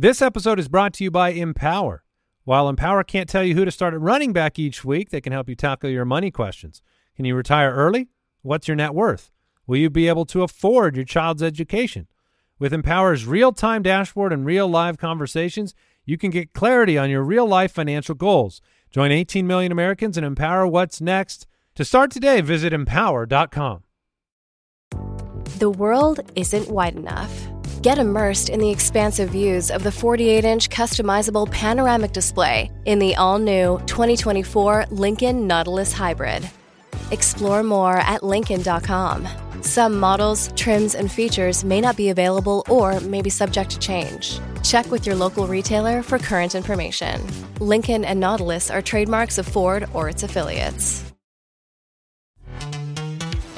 This episode is brought to you by Empower. While Empower can't tell you who to start at running back each week, they can help you tackle your money questions. Can you retire early? What's your net worth? Will you be able to afford your child's education? With Empower's real time dashboard and real live conversations, you can get clarity on your real life financial goals. Join 18 million Americans and empower what's next. To start today, visit empower.com. The world isn't wide enough. Get immersed in the expansive views of the 48 inch customizable panoramic display in the all new 2024 Lincoln Nautilus Hybrid. Explore more at Lincoln.com. Some models, trims, and features may not be available or may be subject to change. Check with your local retailer for current information. Lincoln and Nautilus are trademarks of Ford or its affiliates.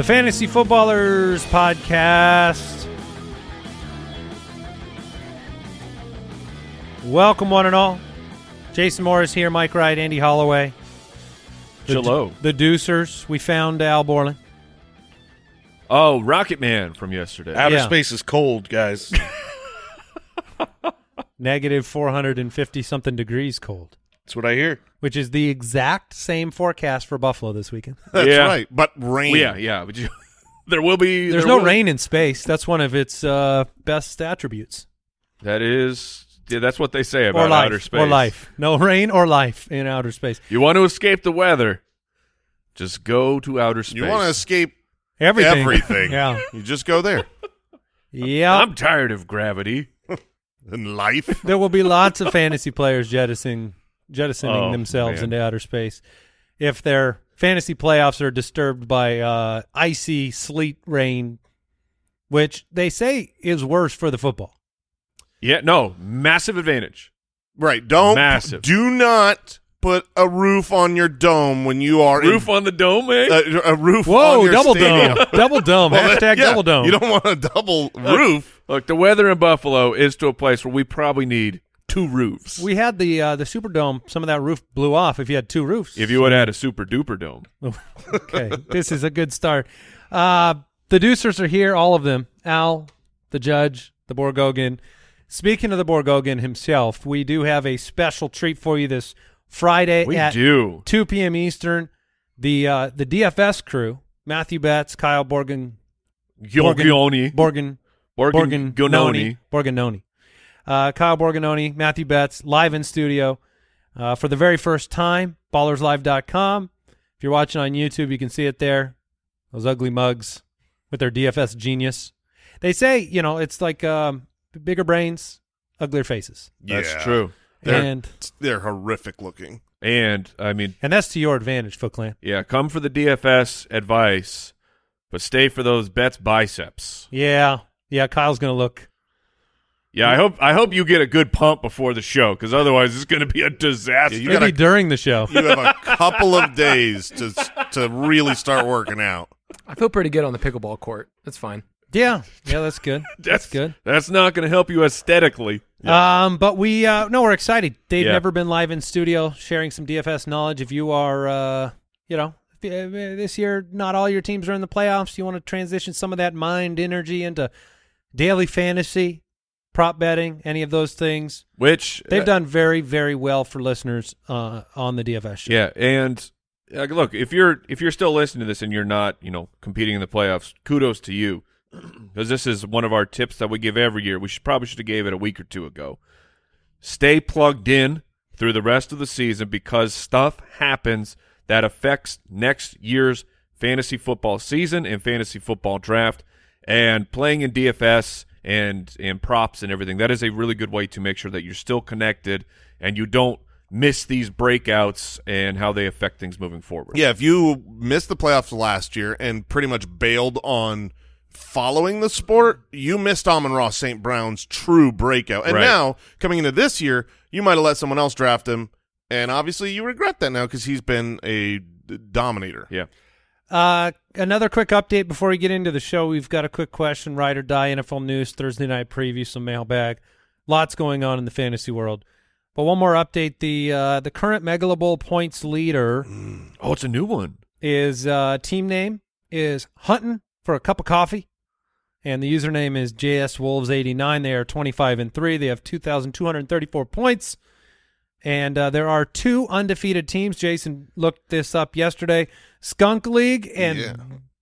The Fantasy Footballers Podcast. Welcome, one and all. Jason Morris here, Mike Wright, Andy Holloway. The, Hello. The Deucers. We found Al Borland. Oh, Rocket Man from yesterday. Outer Yeah. space is cold, guys. Negative 450 something degrees cold, That's what I hear. which is the exact same forecast for Buffalo this weekend. That's Yeah. right. But rain. Well, yeah, yeah. But you, there will be. There's there no will- rain in space. That's one of its uh, best attributes. That is. Yeah, that's what they say about life. outer space. Or life. No rain or life in outer space. You want to escape the weather? Just go to outer space. You want to escape Everything. everything. yeah. You just go there. Yeah. I'm tired of gravity. and life. there will be lots of fantasy players jettisoning jettisoning Oh, themselves man. into outer space if their fantasy playoffs are disturbed by uh, icy sleet rain, which they say is worse for the football. Yeah, no, massive advantage. Right. Don't. Massive. Do not put a roof on your dome when you are Roof on the dome, eh? in, uh, a roof. Whoa, on your double stadium. dome, double dome, Well, hashtag yeah, double dome. You don't want a double roof. Look, the weather in Buffalo is to a place where we probably need two roofs. we had the uh, the Superdome. Some of that roof blew off. If you had two roofs, if you would have had a super duper dome. okay, this is a good start. Uh, the Deucers are here, all of them. Al, the judge, the Borgogan. Speaking of the Borgogan himself, we do have a special treat for you this Friday We at do. 2 p.m. Eastern. The uh, the DFS crew, Matthew Betts, Kyle Borgan, Giorgioni. Borgan, Borgan Borganoni, Borganoni, uh, Kyle Borgognoni, Matthew Betts, live in studio uh, for the very first time. Ballerslive.com. If you're watching on YouTube, you can see it there. Those ugly mugs with their DFS genius. They say, you know, it's like um, bigger brains, uglier faces, That's true. They're, and they're horrific looking. And I mean, and that's to your advantage, Foot Clan. yeah, come for the DFS advice, but stay for those bets biceps. Yeah, yeah. Kyle's gonna look. Yeah, I hope I hope you get a good pump before the show because otherwise it's going to be a disaster. Yeah, you Maybe gotta- during the show. You have a couple of days to to really start working out. I feel pretty good on the pickleball court. That's fine. Yeah, yeah. That's good. That's good. That's not going to help you aesthetically. Um, but we uh no, we're excited. They've Yeah. never been live in studio sharing some DFS knowledge. If you are uh you know, uh, this year not all your teams are in the playoffs, you want to transition some of that mind energy into daily fantasy, prop betting, any of those things. Which They've uh, done very very well for listeners uh on the DFS show. Yeah, and uh, look, if you're if you're still listening to this and you're not, you know, competing in the playoffs, kudos to you. because this is one of our tips that we give every year. We should probably should have gave it a week or two ago. Stay plugged in through the rest of the season because stuff happens that affects next year's fantasy football season and fantasy football draft and playing in DFS and and props and everything. That is a really good way to make sure that you're still connected and you don't miss these breakouts and how they affect things moving forward. Yeah, if you missed the playoffs last year and pretty much bailed on following the sport, you missed Amon-Ra St. Brown's true breakout. And Right. now, coming into this year, you might have let someone else draft him, and obviously you regret that now because he's been a dominator. Yeah. Uh, another quick update before we get into the show. We've got a quick question, ride or die, NFL news, Thursday night preview, some mailbag. Lots going on in the fantasy world. But one more update: the uh, the current Megalo Bowl points leader Oh, it's a new one. is uh, team name is Hunting for a cup of coffee, and the username is JS Wolves eighty nine. They are twenty five and three. They have two thousand two hundred thirty four points, and uh, there are two undefeated teams. Jason looked this up yesterday: Skunk League and Yeah.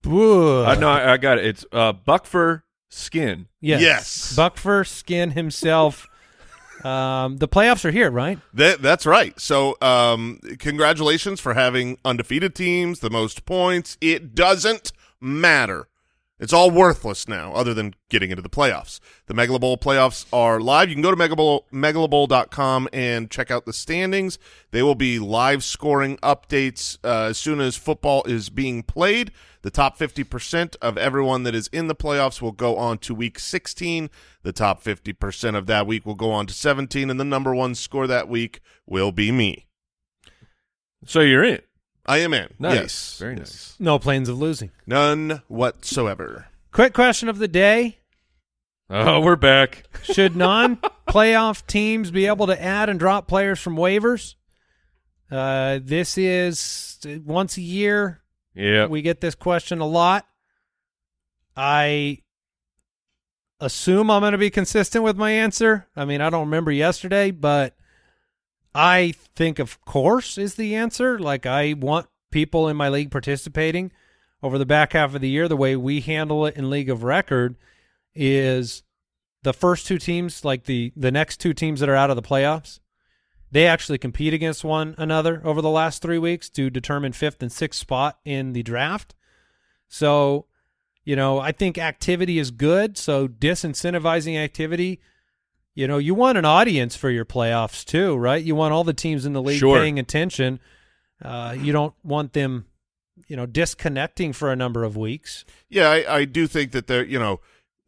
Uh, no, I, I got it. It's uh, Buckfur Skin. yes, Yes. Buckfur Skin himself. um, the playoffs are here, right? That, that's right. So, um, congratulations for having undefeated teams, the most points. It doesn't matter. It's all worthless now, other than getting into the playoffs. The Megalo Bowl playoffs are live. You can go to Megalobowl, and check out the standings. They will be live scoring updates uh, as soon as football is being played. The top 50% of everyone that is in the playoffs will go on to week 16. The top 50% of that week will go on to 17, and the number one score that week will be me. So you're in. I am in. Nice. Yes. Very nice. No planes of losing. None whatsoever. Quick question of the day: Oh, we're back. Should non-playoff teams be able to add and drop players from waivers? Uh, this is once a year. Yeah. We get this question a lot. I assume I'm going to be consistent with my answer. I mean, I don't remember yesterday, but I think, of course, is the answer. Like, I want people in my league participating over the back half of the year. The way we handle it in League of Record is the first two teams, like the the next two teams that are out of the playoffs, they actually compete against one another over the last three weeks to determine fifth and sixth spot in the draft. So, you know, I think activity is good. So disincentivizing activity, you know, you want an audience for your playoffs too, right? You want all the teams in the league Sure. paying attention. Uh, you don't want them, you know, disconnecting for a number of weeks. Yeah, I, I do think that they're, you know,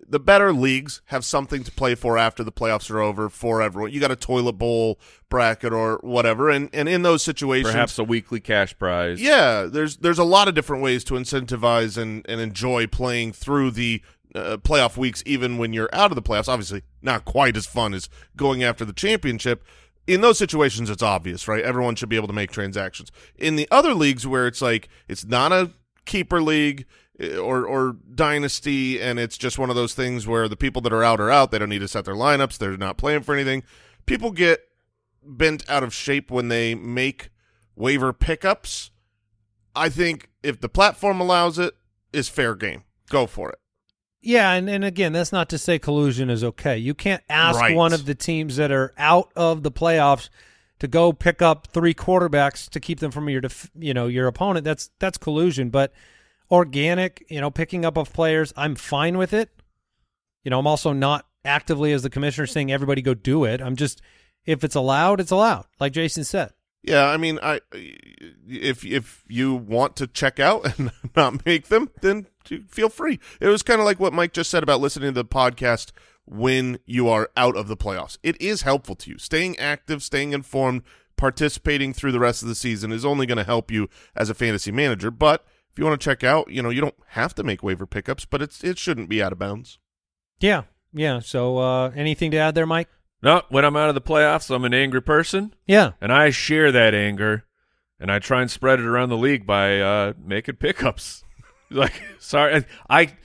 the better leagues have something to play for after the playoffs are over for everyone. You got a toilet bowl bracket or whatever, and, and in those situations, Perhaps a weekly cash prize. Yeah, there's there's a lot of different ways to incentivize and, and enjoy playing through the uh, playoff weeks, even when you're out of the playoffs. Obviously, not quite as fun as going after the championship. In those situations, it's obvious, right? Everyone should be able to make transactions. In the other leagues where it's like it's not a keeper league eh, or or dynasty, and it's just one of those things where the people that are out are out. They don't need to set their lineups. They're not playing for anything. People get bent out of shape when they make waiver pickups. I think if the platform allows it, is fair game. Go for it. Yeah, and, and again, that's not to say collusion is okay. You can't ask Right. one of the teams that are out of the playoffs to go pick up three quarterbacks to keep them from your def- you know your opponent. That's that's collusion. But organic, you know, picking up of players, I'm fine with it. You know, I'm also not actively as the commissioner saying everybody go do it. I'm just if it's allowed, it's allowed. Like Jason said. Yeah, I mean, I if if you want to check out and not make them, then feel free. It was kind of like what Mike just said about listening to the podcast when you are out of the playoffs. It is helpful to you. Staying active, staying informed, participating through the rest of the season is only going to help you as a fantasy manager. But if you want to check out, you know, you don't have to make waiver pickups, but it's it shouldn't be out of bounds. Yeah, yeah. So uh anything to add there, Mike? No, when I'm out of the playoffs, I'm an angry person, Yeah. and I share that anger, and I try and spread it around the league by uh, making pickups. Like, sorry, I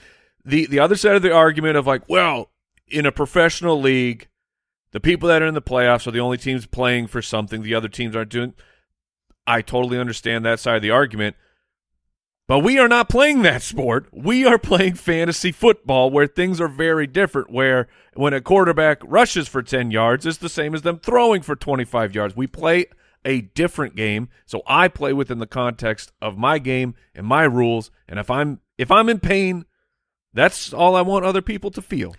the the other side of the argument of like, well, in a professional league, the people that are in the playoffs are the only teams playing for something. The other teams aren't doing. I totally understand that side of the argument. But we are not playing that sport. We are playing fantasy football where things are very different. Where when a quarterback rushes for 10 yards, it's the same as them throwing for 25 yards. We play a different game. So I play within the context of my game and my rules. And if I'm if I'm in pain, that's all I want other people to feel.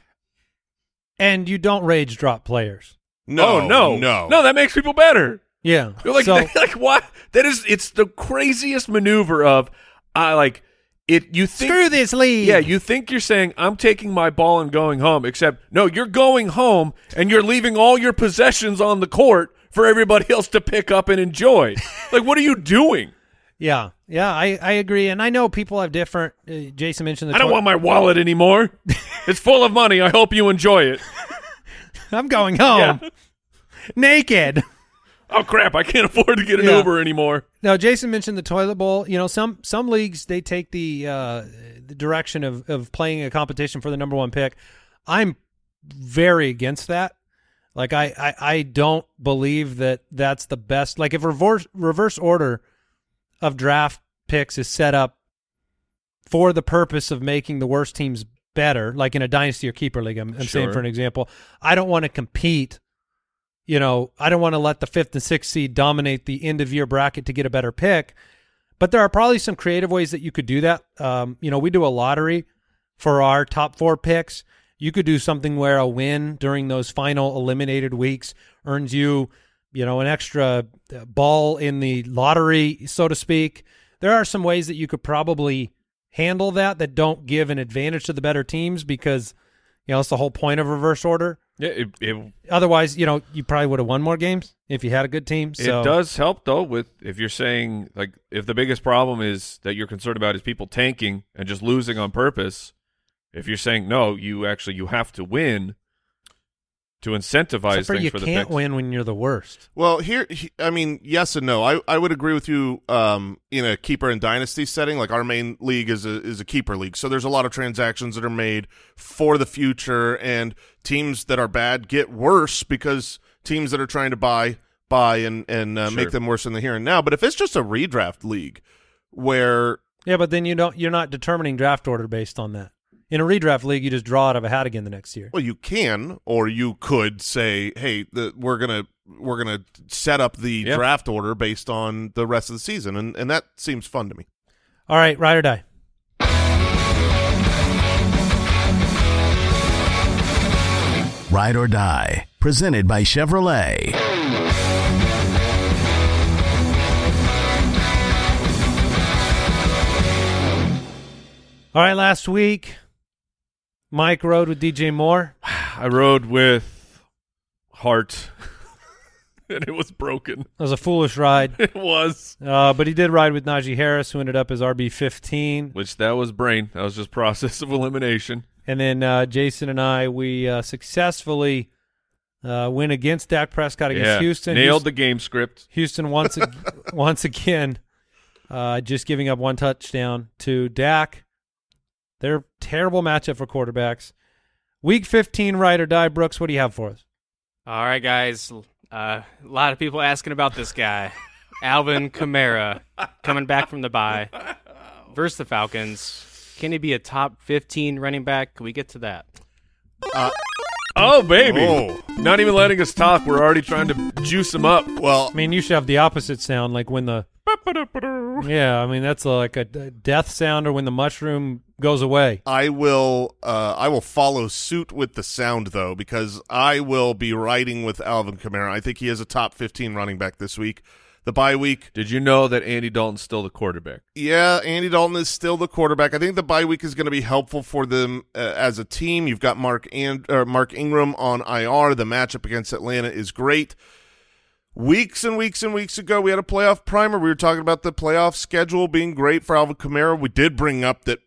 And you don't rage drop players. No, oh, no, no, no. That makes people better. Yeah. You're like, so, like what? That is, it's the craziest maneuver of, I like it. You think screw this league. Yeah, you think you're saying I'm taking my ball and going home, except no, you're going home and you're leaving all your possessions on the court for everybody else to pick up and enjoy. like, what are you doing? Yeah, yeah, I, I agree, and I know people have different. Uh, Jason mentioned the. I don't toy- want my wallet anymore. it's full of money. I hope you enjoy it. I'm going home Yeah. naked. Oh crap! I can't afford to get an Yeah. Uber anymore. Now, Jason mentioned the toilet bowl. You know, some some leagues they take the uh, the direction of of playing a competition for the number one pick. I'm very against that. Like, I I, I don't believe that that's the best. Like, if reverse reverse order of draft picks is set up for the purpose of making the worst teams better, like in a dynasty or keeper league, I'm, I'm saying for an example, I don't want to compete you know, I don't want to let the fifth and sixth seed dominate the end of year bracket to get a better pick. But there are probably some creative ways that you could do that. Um, you know, we do a lottery for our top four picks. You could do something where a win during those final eliminated weeks earns you, you know, an extra uh, ball in the lottery, so to speak. There are some ways that you could probably handle that that don't give an advantage to the better teams because, you know, it's the whole point of reverse order Yeah, it, it otherwise, you know, you probably would have won more games if you had a good team. So It does help though with if you're saying like if the biggest problem is that you're concerned about is people tanking and just losing on purpose. If you're saying no, you actually you have to win to incentivize Except for things you for the can't picks. win when you're the worst. Well, here, he- I mean, yes and no. I, I would agree with you um, in a keeper and dynasty setting. Like our main league is a is a keeper league, so there's a lot of transactions that are made for the future, and teams that are bad get worse because teams that are trying to buy buy and and uh, Sure. make them worse in the here and now. But if it's just a redraft league where Yeah, but then you don't. You're not determining draft order based on that. In a redraft league, you just draw out of a hat again the next year. Well, you can, or you could say, "Hey, the, we're gonna we're gonna set up the Yeah. draft order based on the rest of the season," and and that seems fun to me. All right, ride or die. Ride or Die, presented by Chevrolet. All right, last week, Mike rode with DJ Moore. I rode with heart and it was broken. It was a foolish ride, It was. uh, but he did ride with Najee Harris, who ended up as RB 15. Which that was brain. That was just process of elimination. And then uh, Jason and I, we uh, successfully uh, went against Dak Prescott against yeah. Houston. Nailed Houston, the game script. Houston once ag- once again, uh, just giving up one touchdown to Dak. They're terrible matchup for quarterbacks. Week 15, ride or die. Brooks, what do you have for us? All right, guys. Uh, a lot of people asking about this guy, Alvin Kamara, coming back from the bye versus the Falcons. Can he be a top 15 running back? Can we get to that? Oh baby. Oh. Not even letting us talk. We're already trying to juice him up. Well, I mean, you should have the opposite sound, like when the yeah. I mean, that's like a, a death sound, or when the mushroom goes away. I will uh, I will follow suit with the sound though because I will be riding with Alvin Kamara. I think he is a top 15 running back this week. The bye week, Did you know that Andy Dalton's still the quarterback? yeah, Andy Dalton is still the quarterback. I think the bye week is going to be helpful for them uh, as a team. You've got Mark and uh, Mark Ingram on IR. The matchup against Atlanta is great. Weeks and weeks and weeks ago, we had a playoff primer. We were talking about the playoff schedule being great for Alvin Kamara. We did bring up that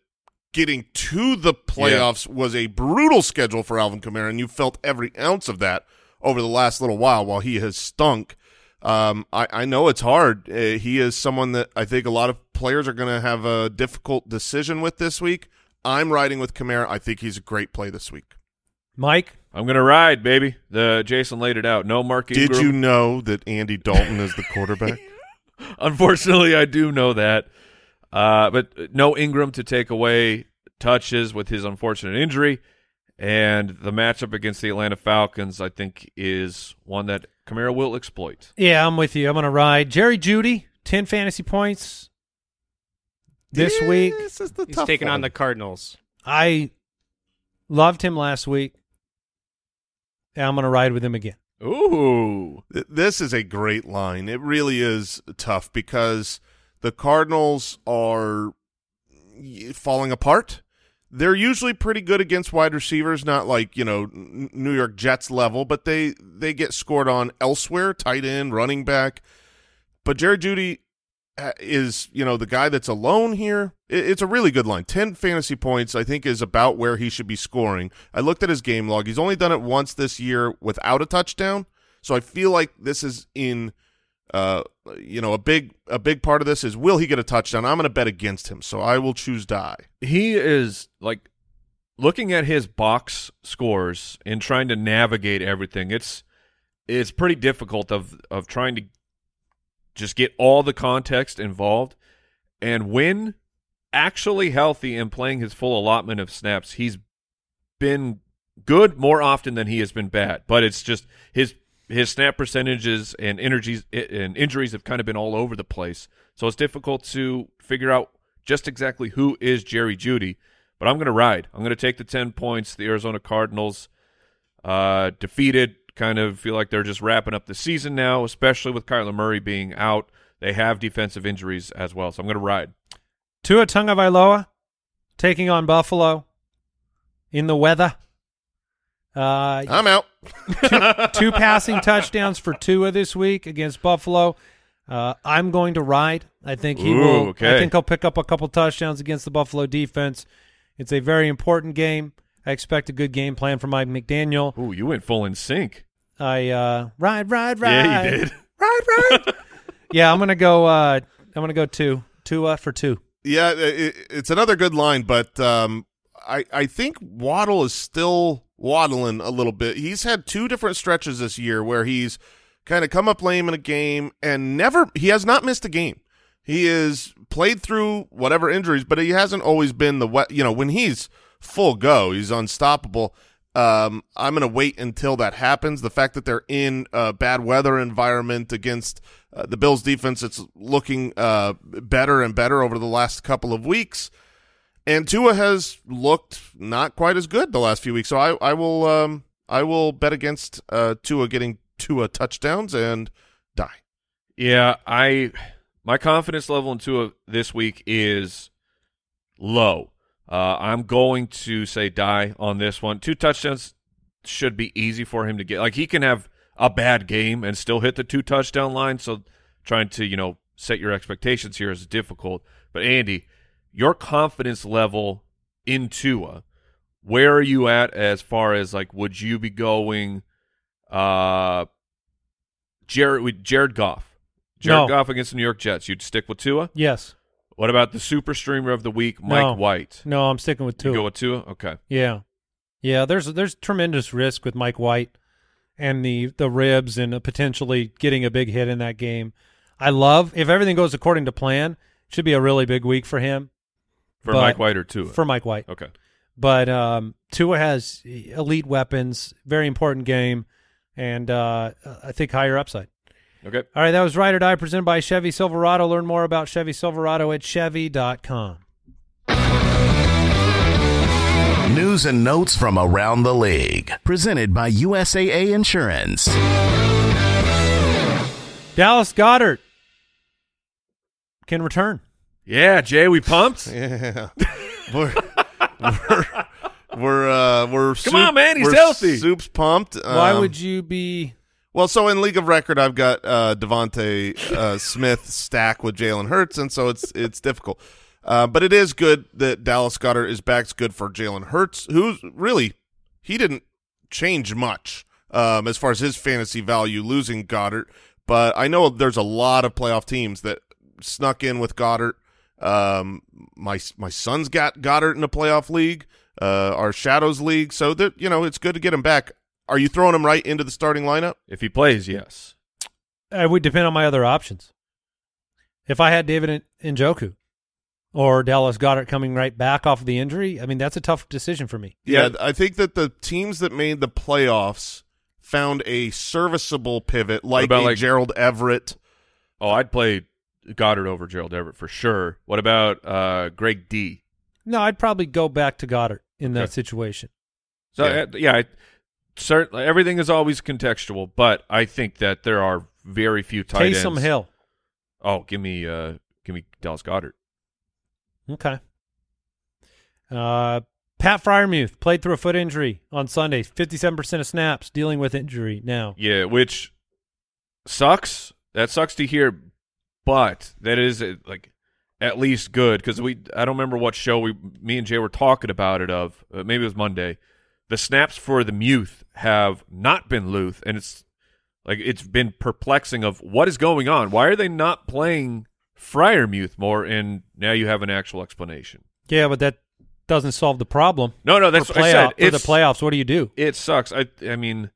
getting to the playoffs was a brutal schedule for Alvin Kamara, and you felt every ounce of that over the last little while while he has stunk. Um, I, I know it's hard. Uh, he is someone that I think a lot of players are going to have a difficult decision with this week. I'm riding with Kamara. I think he's a great play this week. Mike, I'm gonna ride, baby. The Jason laid it out. No Mark Ingram. Did you know that Andy Dalton is the quarterback? Unfortunately, I do know that. Uh, but no Ingram to take away touches with his unfortunate injury. And the matchup against the Atlanta Falcons, I think, is one that Kamara will exploit. Yeah, I'm with you. I'm going to ride Jerry Jeudy, 10 fantasy points this week. This is the He's tough taking on the Cardinals. I loved him last week. And I'm going to ride with him again. Ooh. This is a great line. It really is tough because the Cardinals are falling apart. They're usually pretty good against wide receivers, not like you know New York Jets level, but they they get scored on elsewhere, tight end, running back. But Jared Jeudy uh, is you know the guy that's alone here. It's a really good line. Ten fantasy points, I think, is about where he should be scoring. I looked at his game log. He's only done it once this year without a touchdown. So I feel like this is in, uh, you know, a big a big part of this is will he get a touchdown? I'm going to bet against him, so I will choose die. he is like looking at his box scores and trying to navigate everything. It's it's pretty difficult of of trying to just get all the context involved. And when actually healthy and playing his full allotment of snaps, he's been good more often than he has been bad. But it's just his his snap percentages and energies and injuries have kind of been all over the place. So it's difficult to figure out just exactly who is Jerry Jeudy. But I'm going to ride. I'm going to take the 10 points. The Arizona Cardinals uh, defeated, kind of feel like they're just wrapping up the season now, especially with Kyler Murray being out. They have defensive injuries as well. So I'm going to ride. Tua Tagovailoa taking on Buffalo in the weather. Uh, I'm out. two passing touchdowns for Tua this week against Buffalo. Uh, I'm going to ride. I think he Ooh, will. okay. I think he'll pick up a couple touchdowns against the Buffalo defense. It's a very important game. I expect a good game plan from Mike McDaniel. Ooh, you went full in sync. I uh, ride, ride, ride. Yeah, you did. Ride, ride. yeah, I'm gonna go. Uh, I'm gonna go two. Tua for two. Yeah, it, it's another good line, but um, I I think Waddle is still waddling a little bit. He's had two different stretches this year where he's kind of come up lame in a game and never he has not missed a game. He is played through whatever injuries, but he hasn't always been the wet. You know, when he's full go, he's unstoppable. Um, I'm going to wait until that happens. The fact that they're in a bad weather environment against uh, the Bills defense, it's looking uh, better and better over the last couple of weeks. And Tua has looked not quite as good the last few weeks. So I, I will um, I will bet against uh, Tua getting Tua touchdowns and die. Yeah, I my confidence level in Tua this week is low. Uh, I'm going to say die on this one. Two touchdowns should be easy for him to get. Like he can have a bad game and still hit the two touchdown line. So trying to you know set your expectations here is difficult. But Andy, your confidence level in Tua, where are you at as far as like would you be going? Uh, Jared with Jared Goff. Jared No. Goff against the New York Jets. You'd stick with Tua. Yes. What about the super streamer of the week, Mike No. White? No, I'm sticking with You Tua. go with Tua. Okay. Yeah, yeah. There's there's tremendous risk with Mike White and the the ribs and uh, potentially getting a big hit in that game. I love if everything goes according to plan. it Should be a really big week for him For But- Mike White or Tua? for Mike White. okay. But um, Tua has elite weapons, very important game, and uh, I think higher upside. Okay. All right, that was Ride or Die presented by Chevy Silverado. Learn more about Chevy Silverado at Chevy.com. News and notes from around the league. Presented by USAA Insurance. Dallas Goedert can return. Yeah, Jay, we pumped. Yeah, we're we're we're uh, we're Come on, man, he's healthy. Soup's pumped. Why Um, would you be? Well, so in League of Record, I've got uh, DeVonta uh, Smith stack with Jalen Hurts, and so it's it's difficult. Uh, but it is good that Dallas Goedert is back. It's good for Jalen Hurts, who's really he didn't change much um, as far as his fantasy value losing Goedert. But I know there's a lot of playoff teams that snuck in with Goedert. Um, my my son's got Goedert in a playoff league, uh, our Shadows league. So that you know it's good to get him back. Are you throwing him right into the starting lineup? If he plays, yes. It would depend on my other options. If I had David and Njoku, or Dallas Goedert coming right back off of the injury. I mean, that's a tough decision for me. Yeah, I think that the teams that made the playoffs found a serviceable pivot like about, a like- Gerald Everett. Oh, I'd play Goedert over Gerald Everett for sure. What about uh, Greg D? No, I'd probably go back to Goedert in that Okay. situation. So Yeah. uh, yeah, I, certainly everything is always contextual, but I think that there are very few tight Taysom ends. Hill. Oh, give me uh, give me Dallas Goedert. Okay. Uh, Pat Freiermuth played through a foot injury on Sunday. Fifty-seven percent of snaps dealing with injury now. Yeah, which sucks. That sucks to hear, but that is uh, like at least good because we. I don't remember what show we, me and Jay were talking about it of. Uh, maybe it was Monday. The snaps for the Muth have not been Luth, and it's like it's been perplexing of what is going on. Why are they not playing Friar Freiermuth more? And now you have an actual explanation. Yeah, but that doesn't solve the problem. No, no, that's for, what I said. for the playoffs. What do you do? it sucks. I I mean,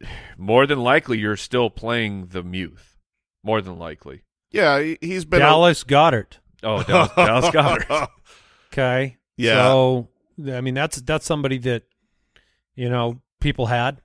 more than likely you're still playing the Muth. More than likely. Yeah, he- he's been a- Dallas Goedert. Oh, Dallas, Dallas Goedert. Okay. Yeah. So I mean, that's that's somebody that you know people had.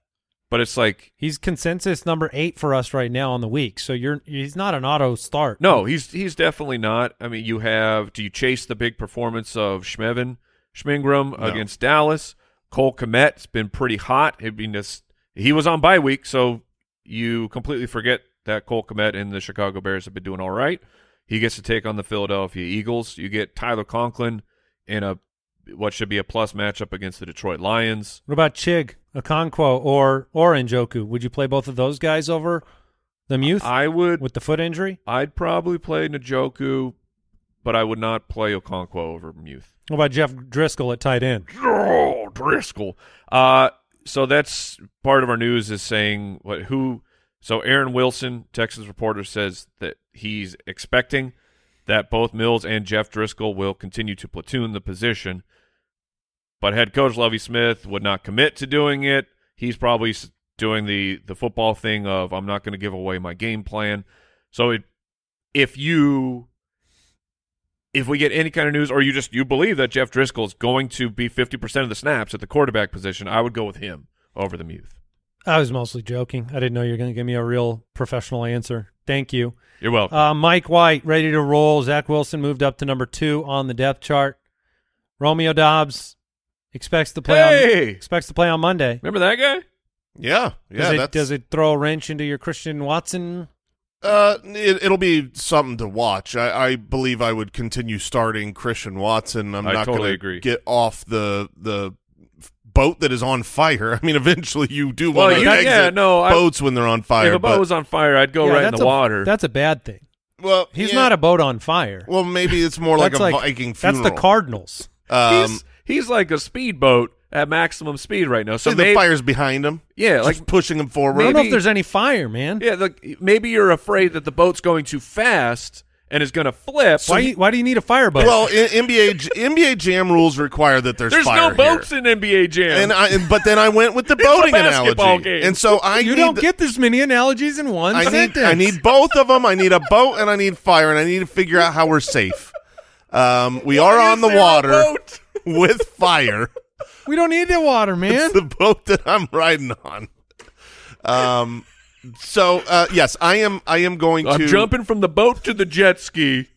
But it's like He's consensus number eight for us right now on the week. So you're he's not an auto start. no, he's he's definitely not. I mean, you have do you chase the big performance of Schmevin Schmingram No. against Dallas? Cole Kmet's been pretty hot. I mean, this, he was on bye week, so you completely forget that Cole Kmet and the Chicago Bears have been doing all right. He gets to take on the Philadelphia Eagles. You get Tyler Conklin in a what should be a plus matchup against the Detroit Lions. What about Chig, Okonkwo, or or Njoku? Would you play both of those guys over the Muth I would with the foot injury? I'd probably play Njoku, but I would not play Okonkwo over Muth. What about Jeff Driskel at tight end? Oh, Driskel. Uh, so that's part of our news is saying what who. So Aaron Wilson, Texas reporter, says that he's expecting that both Mills and Jeff Driskel will continue to platoon the position. But head coach Lovie Smith would not commit to doing it. He's probably doing the the football thing of I'm not going to give away my game plan. So it, if you if we get any kind of news or you just you believe that Jeff Driskel is going to be 50% of the snaps at the quarterback position, I would go with him over the Muth. I was mostly joking. I didn't know you were going to give me a real professional answer. Thank you. You're welcome. Uh, Mike White ready to roll. Zach Wilson moved up to number two on the depth chart. Romeo Doubs expects to play. Hey! on, expects to play on Monday. Remember that guy? Yeah, yeah. Does it, that's, does it throw a wrench into your Christian Watson? Uh, it, it'll be something to watch. I, I believe I would continue starting Christian Watson. I'm I not totally going agree. to get off the the boat that is on fire. I mean, eventually you do Well, want to you- exit yeah, no, I- boats when they're on fire. if a boat but, was on fire, I'd go Yeah, right in the a- water. That's a bad thing. well, He's yeah, not a boat on fire. Well, maybe it's more like That's a Viking funeral. That's the Cardinals. Um, he's, he's like a speedboat at maximum speed right now. So see, the fire's behind him. Yeah, just like- pushing him forward. I don't know if there's any fire, man. yeah, like maybe you're afraid that the boat's going too fast and is going to flip. why, you- why do you need a fireboat? Well, in, NBA NBA Jam rules require that there's, fire. There's fire no boats here. in NBA Jam. And I, and- but then I went with the It's a boating basketball analogy, game. and so I you need don't the- get this many analogies in one I need. I need both of them. I need a boat and I need fire, and I need to figure out how we're safe. Um, we are on the water with fire. We don't need the water, man. It's the boat that I'm riding on. Um, so uh, yes, I am. I am going I'm to jumping from the boat to the jet ski,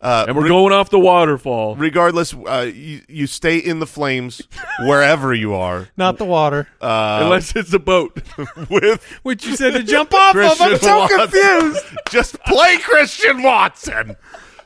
uh, and we're re- going off the waterfall. regardless. Uh, you, you stay in the flames wherever you are. Not the water, Uh, Unless it's a boat. with which you said to jump off of. I'm Christian so Watson. confused. Just play Christian Watson.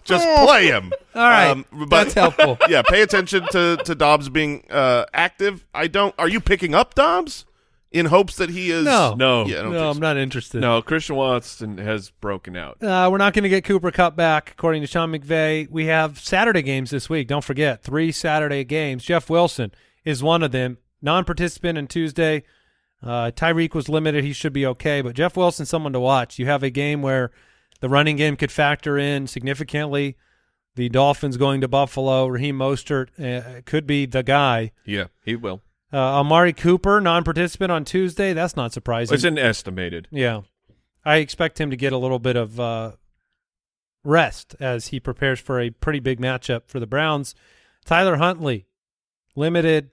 Just play him. All right, Um, but- that's helpful. yeah, pay attention to to Doubs being uh, active. I don't. Are you picking up Doubs in hopes that he is? No. No. Yeah, I don't No, think I'm not interested. no, Christian Watson has broken out. Uh, we're not going to get Cooper Kupp back, according to Sean McVay. We have Saturday games this week. Don't forget, three Saturday games. Jeff Wilson is one of them. Non-participant on Tuesday. Uh, Tyreek was limited. He should be okay. But Jeff Wilson, someone to watch. You have a game where the running game could factor in significantly. The Dolphins going to Buffalo. Raheem Mostert uh, could be the guy. Yeah, he will. Uh, Amari Cooper, non-participant on Tuesday. That's not surprising. It's an estimated. Yeah, I expect him to get a little bit of uh, rest as he prepares for a pretty big matchup for the Browns. Tyler Huntley, limited.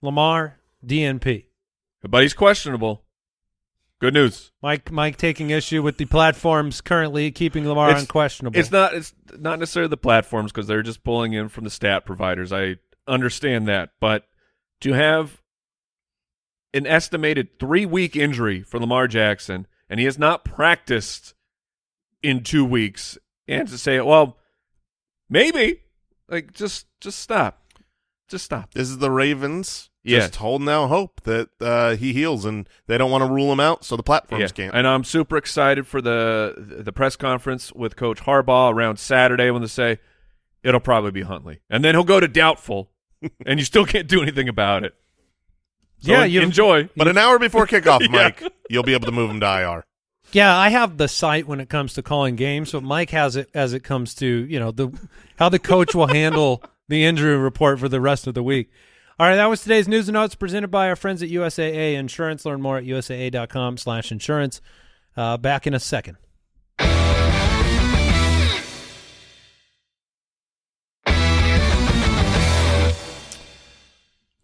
Lamar, DNP. But he's questionable. Good news. Mike, Mike taking issue with the platforms currently keeping Lamar It's- unquestionable. It's not. It's not necessarily the platforms because they're just pulling in from the stat providers. I understand that, but to have an estimated three week injury for Lamar Jackson, and he has not practiced in two weeks, and to say, well, maybe, like, just just stop, just stop. This is the Ravens Yes. just holding out hope that uh, he heals, and they don't want to rule him out, so the platforms Yeah. can't. And I'm super excited for the the press conference with Coach Harbaugh around Saturday when they say it'll probably be Huntley, and then he'll go to doubtful, and you still can't do anything about it. So Yeah, en- you- enjoy. but an hour before kickoff, Yeah. Mike, you'll be able to move him to IR. Yeah, I have the sight when it comes to calling games, but Mike has it as it comes to you know the how the coach will handle the injury report for the rest of the week. All right, that was today's news and notes presented by our friends at USAA Insurance. Learn more at usaa.com/insurance. Uh, back in a second.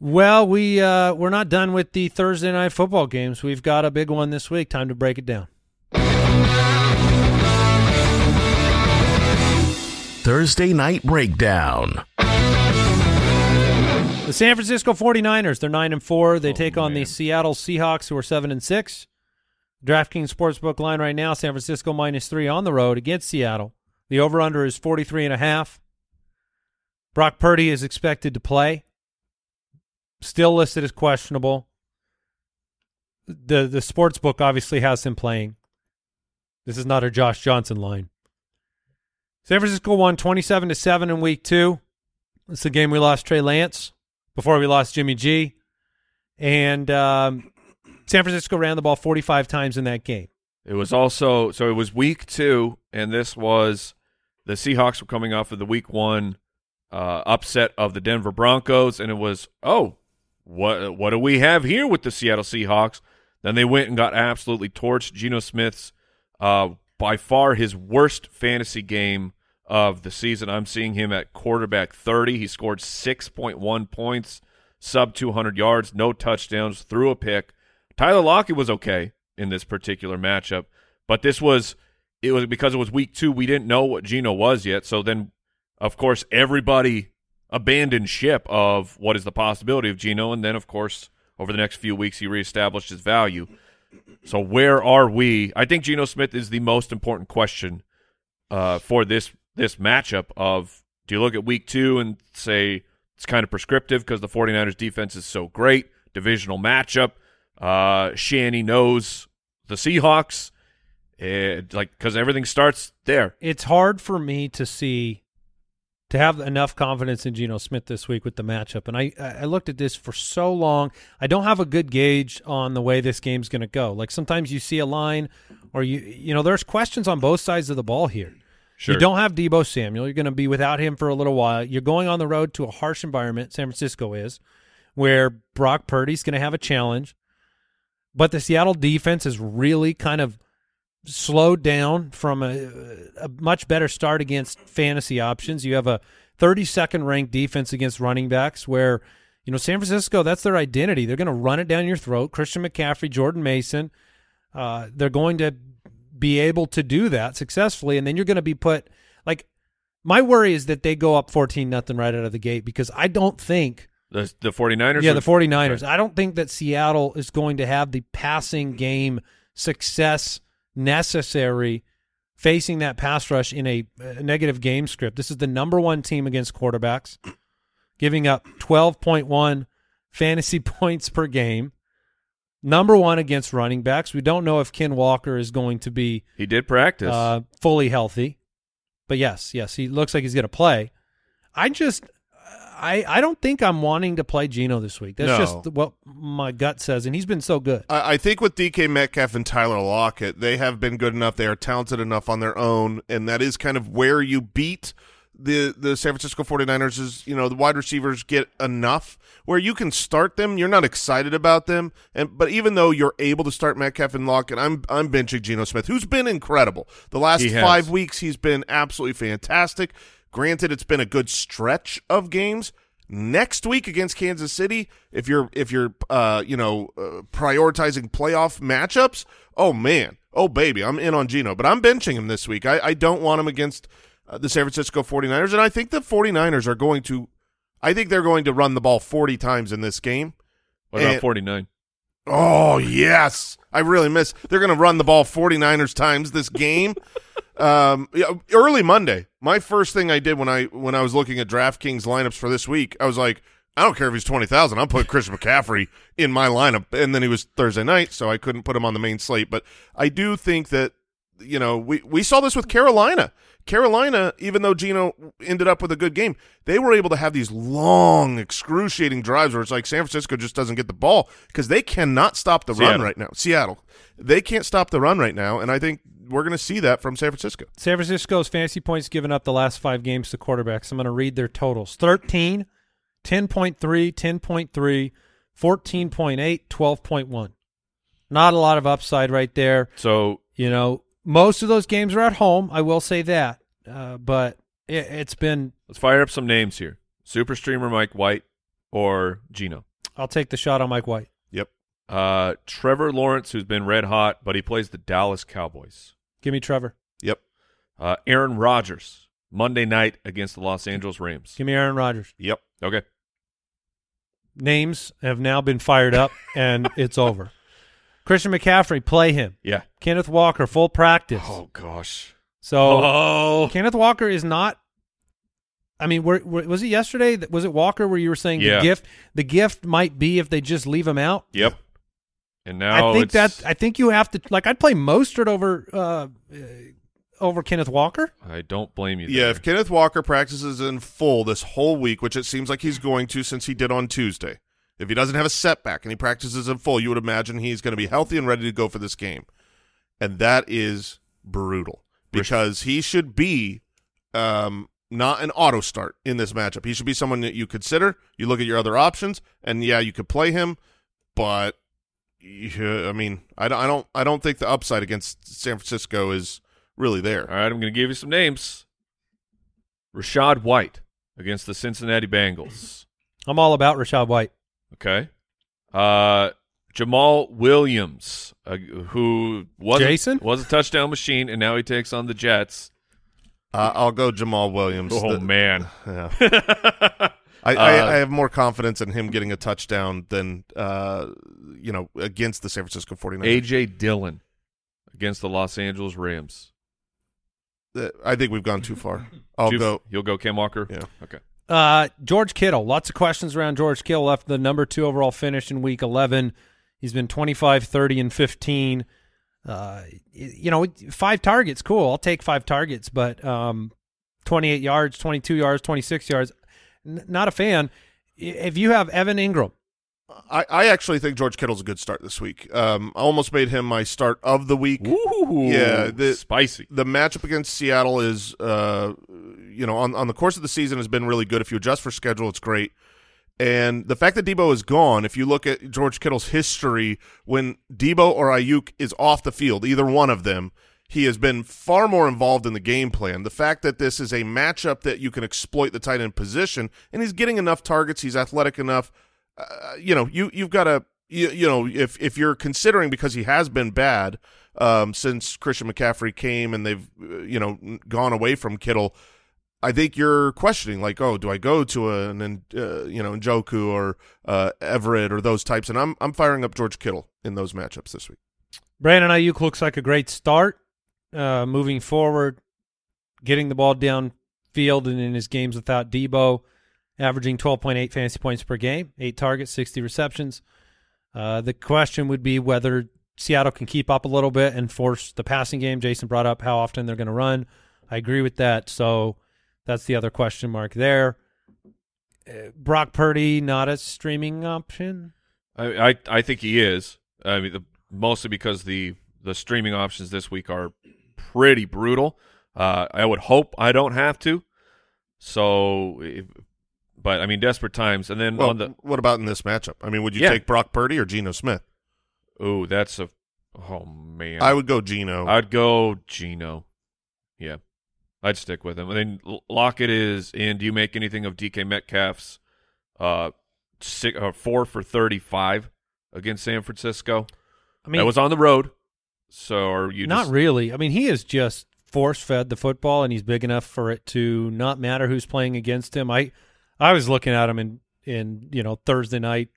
Well, we uh, we're not done with the Thursday night football games. We've got a big one this week. Time to break it down. Thursday Night Breakdown. The San Francisco 49ers, they're 9 and 4. They Oh, take on the. Seattle Seahawks who are 7 and 6. DraftKings Sportsbook line right now, San Francisco minus 3 on the road against Seattle. The over under is 43 and a half. Brock Purdy is expected to play. Still listed as questionable. The the sportsbook obviously has him playing. This is not a Josh Johnson line. San Francisco won 27 to 7 in week 2. It's the game we lost Trey Lance before we lost Jimmy G. And um, San Francisco ran the ball 45 times in that game. It was also so it was week two, and this was the Seahawks were coming off of the week one uh, upset of the Denver Broncos, and it was oh, what what do we have here with the Seattle Seahawks? Then they went and got absolutely torched. Geno Smith's uh, by far his worst fantasy game of the season. I'm seeing him at quarterback 30. He scored 6.1 points, sub 200 yards, no touchdowns, threw a pick. Tyler Lockett was okay in this particular matchup, but this was it was because it was week two. We didn't know what Geno was yet, so then of course everybody abandoned ship of what is the possibility of Geno, and then of course over the next few weeks he reestablished his value. So where are we? I think Geno Smith is the most important question uh, for this this matchup. Of do you look at week two and say it's kind of prescriptive because the 49ers defense is so great, divisional matchup. Uh, Shanny knows the Seahawks, and like because everything starts there. It's hard for me to see to have enough confidence in Geno Smith this week with the matchup. And I I looked at this for so long. I don't have a good gauge on the way this game's going to go. Like sometimes you see a line or you you know there's questions on both sides of the ball here. Sure. You don't have Deebo Samuel. You're going to be without him for a little while. You're going on the road to a harsh environment, San Francisco is, where Brock Purdy's going to have a challenge. But the Seattle defense is really kind of slowed down from a, a much better start against fantasy options. You have a 32nd ranked defense against running backs where, you know, San Francisco, that's their identity. They're going to run it down your throat. Christian McCaffrey, Jordan Mason, uh, they're going to be able to do that successfully. And then you're going to be put like my worry is that they go up 14 nothing right out of the gate because I don't think The the 49ers. yeah, the 49ers. Right. I don't think that Seattle is going to have the passing game success necessary facing that pass rush in a, a negative game script. This is the number one team against quarterbacks, giving up 12.1 fantasy points per game. Number one against running backs. We don't know if Ken Walker is going to be He did practice. uh, fully healthy. But yes, yes, he looks like he's going to play. I just, I, I don't think I'm wanting to play Geno this week. That's No. just what my gut says, and he's been so good. I, I think with DK Metcalf and Tyler Lockett, they have been good enough. They are talented enough on their own, and that is kind of where you beat the the San Francisco 49ers is, you know, the wide receivers get enough where you can start them. You're not excited about them. And but even though you're able to start Metcalf and Lockett, I'm I'm benching Geno Smith, who's been incredible. The last five weeks he's been absolutely fantastic. Granted, it's been a good stretch of games. Next week against Kansas City, if you're if you're uh you know uh, prioritizing playoff matchups, oh man, oh baby, I'm in on Geno, but I'm benching him this week. I, I don't want him against uh, the San Francisco 49ers, and I think the 49ers are going to, I think they're going to run the ball 40 times in this game. What about And- 49? Oh yes, I really miss. They're going to run the ball 49ers times this game. Um, yeah, early Monday, my first thing I did when I when I was looking at DraftKings lineups for this week, I was like, I don't care if he's twenty thousand. I'm putting Chris McCaffrey in my lineup, and then he was Thursday night, so I couldn't put him on the main slate. But I do think that you know we we saw this with Carolina. Carolina, even though Geno ended up with a good game, they were able to have these long, excruciating drives where it's like San Francisco just doesn't get the ball because they cannot stop the run right now. Seattle, they can't stop the run right now, and I think we're going to see that from San Francisco. San Francisco's fantasy points given up the last five games to quarterbacks. I'm going to read their totals 13, 10.3, 10.3, 14.8, 12.1. Not a lot of upside right there. So You know, most of those games are at home. I will say that. Uh, but it, it's been, let's fire up some names here. Super streamer Mike White or Geno. I'll take the shot on Mike White. Yep. Uh, Trevor Lawrence, who's been red hot, but he plays the Dallas Cowboys. Give me Trevor. Yep. Uh, Aaron Rodgers, Monday night against the Los Angeles Rams. Give me Aaron Rodgers. Yep. Okay. Names have now been fired up, and it's over. Christian McCaffrey, play him. Yeah. Kenneth Walker, full practice. Oh gosh. So Oh. Kenneth Walker is not. I mean, were, were, was it yesterday? that- Was it Walker where you were saying Yeah. the gift? The gift might be if they just leave him out. Yep. And now I think that I think you have to like. I'd play Mostert over uh, uh, over Kenneth Walker. I don't blame you. Yeah, if Kenneth Walker practices in full this whole week, which it seems like he's going to since he did on Tuesday, if he doesn't have a setback and he practices in full, you would imagine he's going to be healthy and ready to go for this game. And that is brutal because he should be um, not an auto start in this matchup. He should be someone that you consider. You look at your other options, and yeah, you could play him, but yeah, I mean, I don't, I don't, I don't think the upside against San Francisco is really there. All right, I'm going to give you some names. Rachaad White against the Cincinnati Bengals. I'm all about Rachaad White. Okay. Uh, Jamaal Williams, uh, who was Jason? A, was a touchdown machine, and now he takes on the Jets. Uh, I'll go Jamaal Williams. Oh The- man. Yeah. I, I, Uh, I have more confidence in him getting a touchdown than uh, you know against the San Francisco 49ers. AJ Dillon against the Los Angeles Rams. Uh, I think we've gone too far. I'll Two- go. You'll go Cam Walker. Yeah. Okay. Uh, George Kittle. Lots of questions around George Kittle. Left the number two overall finish in Week 11. He's been 25, 30, and 15. Uh, you know, five targets. Cool. I'll take five targets, but um, 28 yards, 22 yards, 26 yards. N- not a fan. If you have Evan Engram, I, I actually think George Kittle's a good start this week. Um, I almost made him my start of the week. Ooh, Yeah, the- spicy. The matchup against Seattle is, uh, you know, on, on the course of the season has been really good. If you adjust for schedule, it's great. And the fact that Deebo is gone, if you look at George Kittle's history, when Deebo or Aiyuk is off the field, either one of them, he has been far more involved in the game plan. The fact that this is a matchup that you can exploit the tight end position, and he's getting enough targets, he's athletic enough. Uh, you know, you you've got to, you, you know, if if you're considering because he has been bad um, since Christian McCaffrey came and they've uh, you know gone away from Kittle. I think you're questioning, like, oh, do I go to an, uh, you know, Njoku or uh, Everett or those types? And I'm I'm firing up George Kittle in those matchups this week. Brandon Aiyuk looks like a great start uh, moving forward, getting the ball downfield and in his games without Deebo, averaging 12.8 fantasy points per game, eight targets, 60 receptions. Uh, the question would be whether Seattle can keep up a little bit and force the passing game. Jason brought up how often they're going to run. I agree with that. So that's the other question mark there. Uh, Brock Purdy, not a streaming option. I, I I think he is. I mean, the, mostly because the the streaming options this week are pretty brutal. Uh, I would hope I don't have to, So, but I mean, desperate times. And then Well, on the what about in this matchup? I mean, would you Yeah. take Brock Purdy or Geno Smith? oh, that's a oh man. I would go Geno. I'd go Geno. Yeah, I'd stick with him. And then L- Lockett is in. Do you make anything of DK Metcalf's uh, six, uh four for thirty-five against San Francisco? I mean, that was on the road. So are you not just, really. I mean, he is just force fed the football, and he's big enough for it to not matter who's playing against him. I, I was looking at him in in you know Thursday night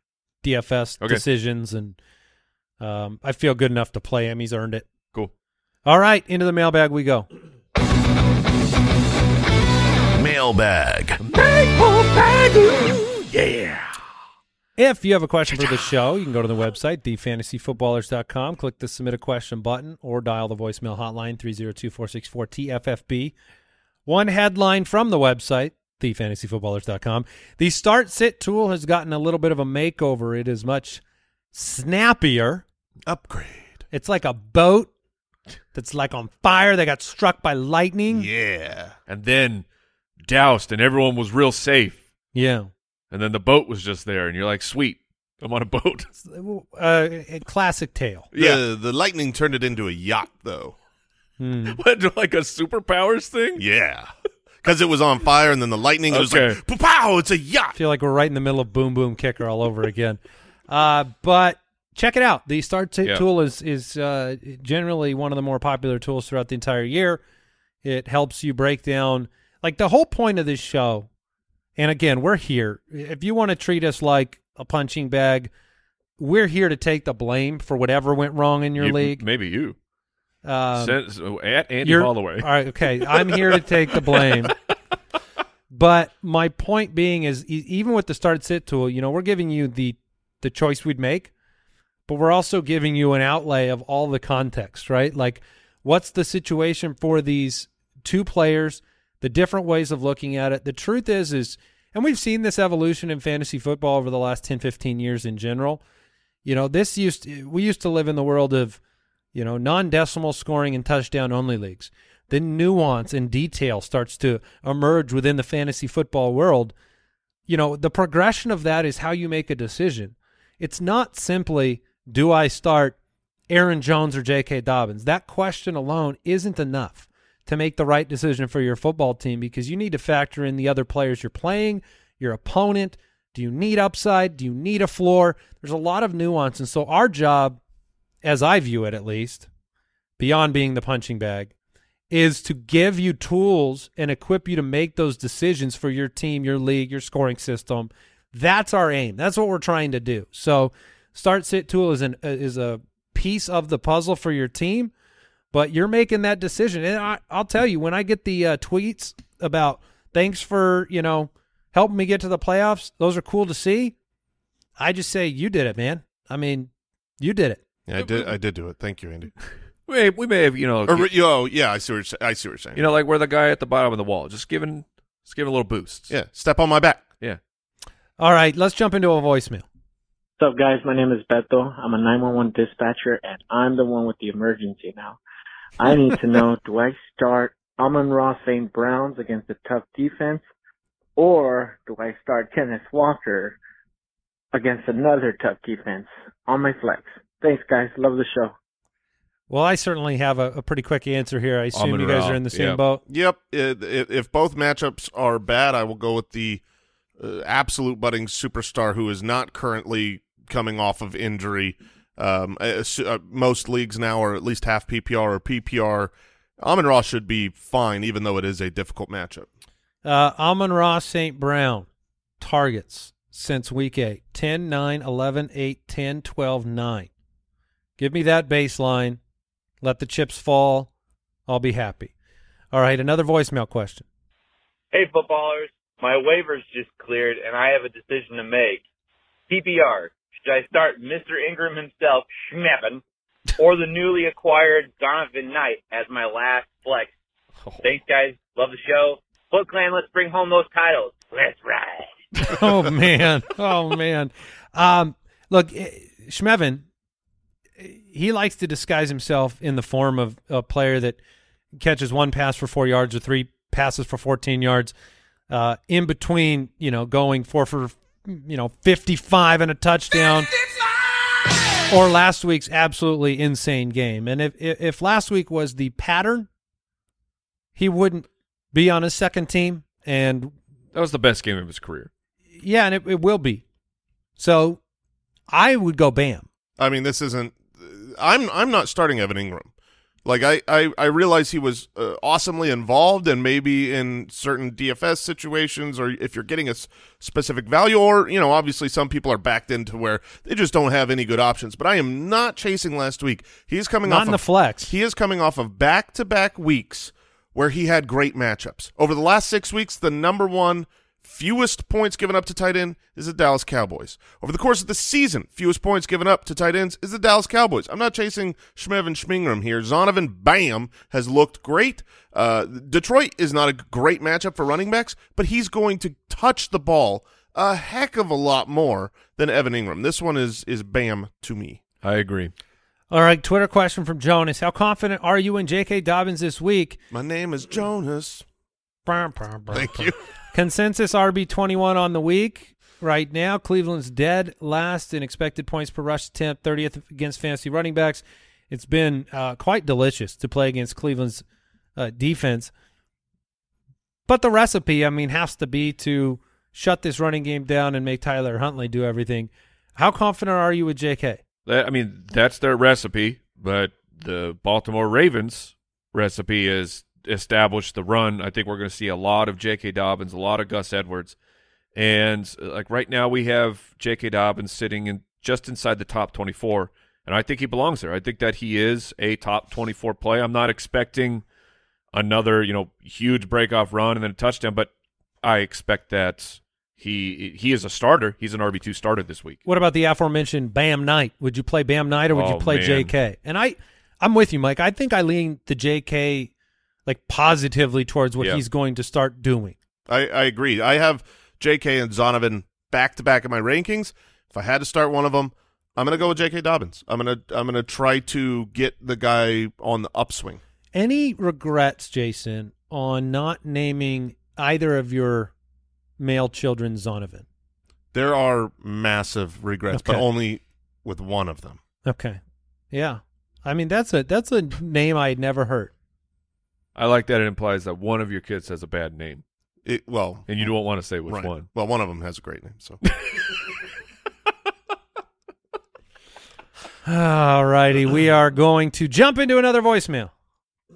DFS Okay. decisions, and um, I feel good enough to play him. He's earned it. cool? All right, into the mailbag we go. Mailbag. If you have a question for the show, you can go to the website, thefantasyfootballers.com, click the submit a question button, or dial the voicemail hotline 302-464-TFFB. One headline from the website, thefantasyfootballers.com. The start sit tool has gotten a little bit of a makeover. It is much snappier. Upgrade. It's like a boat that's like on fire that got struck by lightning. Yeah. And then doused, and everyone was real safe. Yeah. And then the boat was just there, and you're like, "Sweet, I'm on a boat." Uh, a classic tale. Yeah. The, the lightning turned it into a yacht, though. Hmm. what, like a superpowers thing? Yeah. Because it was on fire, and then the lightning it was like, pow, it's a yacht. I feel like we're right in the middle of Boom Boom Kicker all over again. Uh, but check it out. The Start Sit Yeah. tool is is uh, generally one of the more popular tools throughout the entire year. It helps you break down like the whole point of this show. And again, we're here. If you want to treat us like a punching bag, we're here to take the blame for whatever went wrong in your You- league. Maybe you. Um, Send- at Andy Holloway. All right, okay. I'm here to take the blame. but my point being is, even with the start sit tool, you know, we're giving you the the choice we'd make, but we're also giving you an outlay of all the context, right? Like, what's the situation for these two players? The different ways of looking at it. The truth is, is, and we've seen this evolution in fantasy football over the last 10, 15 years in general. You know, this used we used to live in the world of you know, non-decimal scoring and touchdown only leagues. Then nuance and detail starts to emerge within the fantasy football world. You know, the progression of that is how you make a decision. It's not simply do I start Aaron Jones or J.K. Dobbins. That question alone isn't enough to make the right decision for your football team because you need to factor in the other players you're playing, your opponent. Do you need upside? Do you need a floor? There's a lot of nuance. And so our job as I view it at least, beyond being the punching bag, is to give you tools and equip you to make those decisions for your team, your league, your scoring system. That's our aim. That's what we're trying to do. So, start sit tool is an is a piece of the puzzle for your team, but you're making that decision. And I, I'll tell you, when I get the uh, tweets about thanks for you know helping me get to the playoffs, those are cool to see. I just say you did it, man. I mean, you did it. Yeah, I did. I did do it. Thank you, Andy. We, we may have, you know, Or, oh, yeah, I see what you're, I see what you're saying. you know, like we're the guy at the bottom of the wall, just giving, just giving a little boost. yeah, step on my back. yeah. All right, let's jump into a voicemail. What's up, guys? My name is Beto. I'm a 911 dispatcher, and I'm the one with the emergency now. I need to know, do I start Amon-Ra St. Browns against a tough defense, or do I start Kenneth Walker against another tough defense on my flex? Thanks, guys. Love the show. Well, I certainly have a, a pretty quick answer here. I assume you guys Amon-Ra, are in the same yeah. boat. Yep. It, it, if both matchups are bad, I will go with the uh, absolute budding superstar who is not currently coming off of injury. Um, uh, most leagues now are at least half PPR or PPR. Amon-Ra should be fine, even though it is a difficult matchup. Uh, Amon-Ra St. Brown targets since week 8 10, 9, 11, 8, 10, 12, 9. Give me that baseline. Let the chips fall. I'll be happy. All right, another voicemail question. Hey, footballers. My waivers just cleared, and I have a decision to make. PPR. Should I start Mr. Engram himself, Schmeppen, or the newly acquired Zonovan Knight as my last flex? Thanks, guys. Love the show. Foot Clan, let's bring home those titles. Let's ride. oh man, oh man. Um, look, eh, Schmevin, eh, he likes to disguise himself in the form of a player that catches one pass for four yards or three passes for 14 yards. uh, in between, you know, going four for, you know, 55 and a touchdown. Or last week's absolutely insane game. And if, if if last week was the pattern, he wouldn't be on his second team. And That was the best game of his career. yeah, and it, it will be. So I would go Bam. I mean, this isn't. I'm I'm not starting Evan Engram. Like I I, I realize he was uh, awesomely involved, and maybe in certain DFS situations, or if you're getting a s- specific value, or you know, obviously some people are backed into where they just don't have any good options. But I am not chasing last week. He's coming Not off in the of, flex. He is coming off of back to back weeks where he had great matchups. Over the last six weeks, the number one fewest points given up to tight end is the Dallas Cowboys. Over the course of the season, fewest points given up to tight ends is the Dallas Cowboys. I'm not chasing Schmev and Schmingram here. Zonovan Bam has looked great. Uh, Detroit is not a great matchup for running backs, but he's going to touch the ball a heck of a lot more than Evan Engram. This one is is Bam to me. I agree. All right, Twitter question from Jonas. How confident are you in J.K. Dobbins this week? My name is Jonas. Thank you. Consensus RB21 on the week. Right now, Cleveland's dead last in expected points per rush attempt, 30th against fantasy running backs. It's been uh, quite delicious to play against Cleveland's uh, defense. But the recipe, I mean, has to be to shut this running game down and make Tyler Huntley do everything. How confident are you with J.K.? That, I mean, that's their recipe, but the Baltimore Ravens recipe is establish the run. I think we're going to see a lot of J.K. Dobbins, a lot of Gus Edwards, and uh, like right now we have J.K. Dobbins sitting in just inside the top twenty-four, and I think he belongs there. I think that he is a top twenty-four play. I'm not expecting another you know huge breakoff run and then a touchdown, but I expect that he he is a starter. He's an RB two starter this week. What about the aforementioned Bam Knight? Would you play Bam Knight or would you Oh, play man. J.K.? And I, I'm with you, Mike. I think I lean the J.K. like positively towards what Yeah. he's going to start doing. I, I agree. I have J.K. and Zonovan back to back in my rankings. If I had to start one of them, I'm going to go with J.K. Dobbins. I'm going to I'm going to try to get the guy on the upswing. Any regrets, Jason, on not naming either of your male children Zonovan? There are massive regrets, but only with one of them. Okay, yeah. I mean that's a that's a name I had never heard. I like that it implies that one of your kids has a bad name, It, well, and you don't want to say which right. one. Well, one of them has a great name. So All righty, we are going to jump into another voicemail.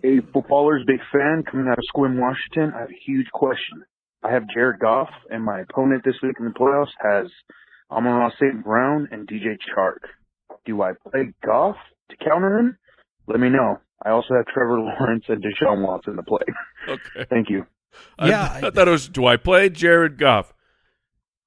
Hey, footballers, big fan coming out of Sequim, Washington. I have a huge question. I have Jared Goff, and my opponent this week in the playoffs has Amon St. Brown and DJ Chark. Do I play Goff to counter him? Let me know. I also have Trevor Lawrence and Deshaun Watson to play. Okay. Thank you. I- Yeah, I, thought it was. Do I play Jared Goff?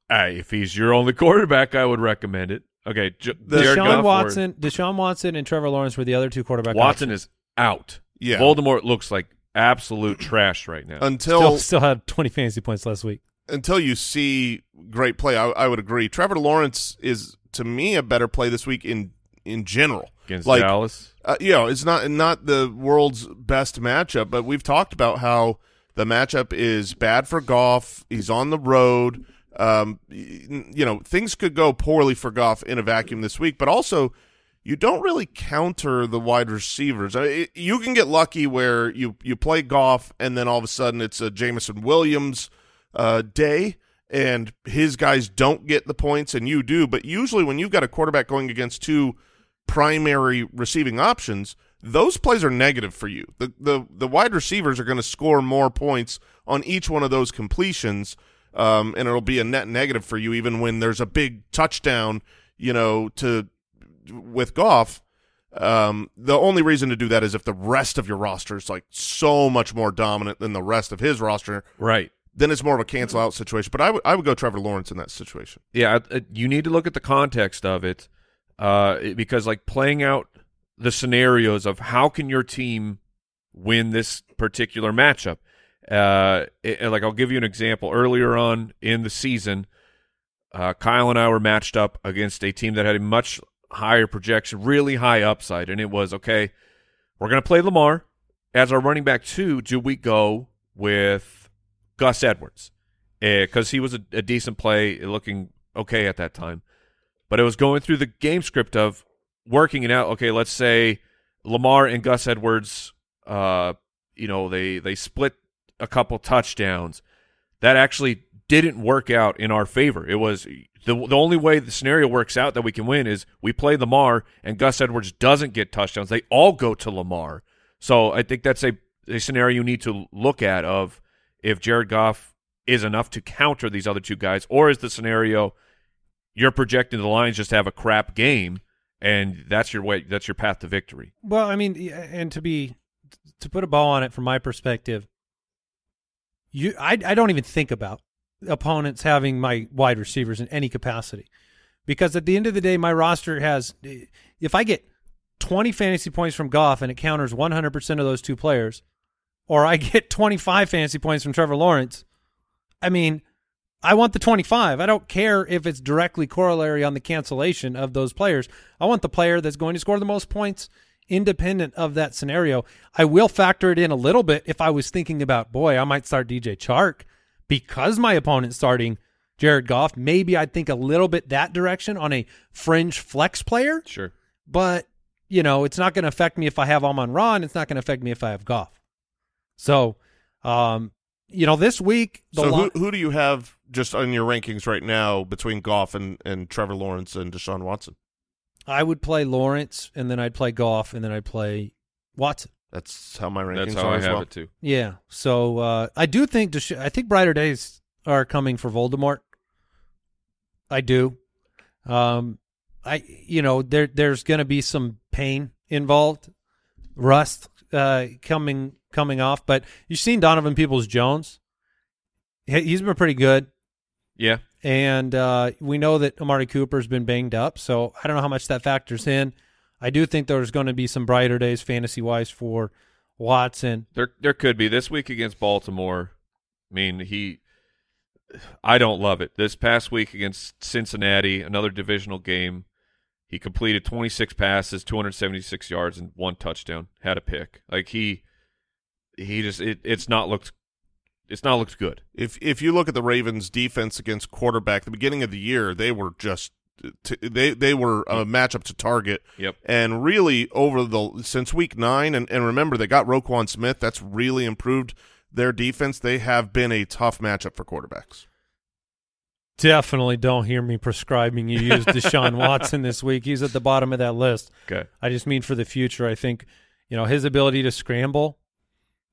Hey, if he's your only quarterback, I would recommend it. Okay, J- Jared Goff Deshaun or- Watson, Deshaun Watson, and Trevor Lawrence were the other two quarterbacks. Watson options. is out. Yeah. Voldemort looks like absolute trash right now. until still still had 20 fantasy points last week. until you see great play, I, I would agree. Trevor Lawrence is to me a better play this week in in general. Against like, Dallas, Uh, you know, it's not not the world's best matchup, but we've talked about how the matchup is bad for Goff. He's on the road. Um, you know, things could go poorly for Goff in a vacuum this week, but also you don't really counter the wide receivers. I it, you can get lucky where you you play Goff and then all of a sudden it's a Jameson Williams uh, day and his guys don't get the points and you do. But usually when you've got a quarterback going against two primary receiving options, those plays are negative for you. The the the wide receivers are going to score more points on each one of those completions, um, and it'll be a net negative for you even when there's a big touchdown. You know, to with Goff. Um, the only reason to do that is if the rest of your roster is like so much more dominant than the rest of his roster, right? then it's more of a cancel out situation. But I would I would go Trevor Lawrence in that situation. Yeah, uh, you need to look at the context of it, uh, because like playing out the scenarios of how can your team win this particular matchup. Uh, it- like I'll give you an example. Earlier on in the season, uh, Kyle and I were matched up against a team that had a much higher projection, really high upside, and it was okay. We're going to play Lamar as our running back two. Do we go with Gus Edwards? because he was a, a decent play, looking okay at that time. But it was going through the game script of working it out. Okay, let's say Lamar and Gus Edwards, uh, you know, they they split a couple touchdowns. That actually didn't work out in our favor. It was the the only way the scenario works out that we can win is we play Lamar and Gus Edwards doesn't get touchdowns. They all go to Lamar. So I think that's a, a scenario you need to look at of if Jared Goff is enough to counter these other two guys, or is the scenario you're projecting the Lions just have a crap game and that's your way that's your path to victory. Well, I mean, and to be to put a ball on it from my perspective, you I I don't even think about opponents having my wide receivers in any capacity. Because at the end of the day, my roster has if I get 20 fantasy points from Goff and it counters 100% of those two players, or I get 25 fantasy points from Trevor Lawrence, I mean, I want the 25. I don't care if it's directly corollary on the cancellation of those players. I want the player that's going to score the most points independent of that scenario. I will factor it in a little bit if I was thinking about, boy, I might start DJ Chark because my opponent's starting Jared Goff. Maybe I'd think a little bit that direction on a fringe flex player. Sure. But, you know, it's not going to affect me if I have Amon Ra, and it's not going to affect me if I have Goff. So, um, you know, this week. so who, who do you have just on your rankings right now between Goff and, and Trevor Lawrence and Deshaun Watson? I would play Lawrence, and then I'd play Goff, and then I'd play Watson. That's how my rankings That's how are I as have well. it too. Yeah. So uh, I do think Desha- I think brighter days are coming for Voldemort. I do. Um, I you know there there's going to be some pain involved, rust uh, coming coming off. But you've seen Donovan Peoples Jones. He- He's been pretty good. Yeah. And uh, we know that Amari Cooper's been banged up, so I don't know how much that factors in. I do think there's going to be some brighter days fantasy wise for Watson. There there could be this week against Baltimore. I mean, he I don't love it. This past week against Cincinnati, another divisional game, he completed 26 passes, 276 yards and one touchdown, had a pick. Like he he just it, it's not looked it's not looked good. If if you look at the Ravens' defense against quarterback, the beginning of the year they were just t- they they were a matchup to target. Yep. And really over the since week nine, and, and remember they got Roquan Smith. That's really improved their defense. They have been a tough matchup for quarterbacks. Definitely don't hear me prescribing you use Deshaun Watson this week. He's at the bottom of that list. Okay. I just mean for the future. I think, you know, his ability to scramble,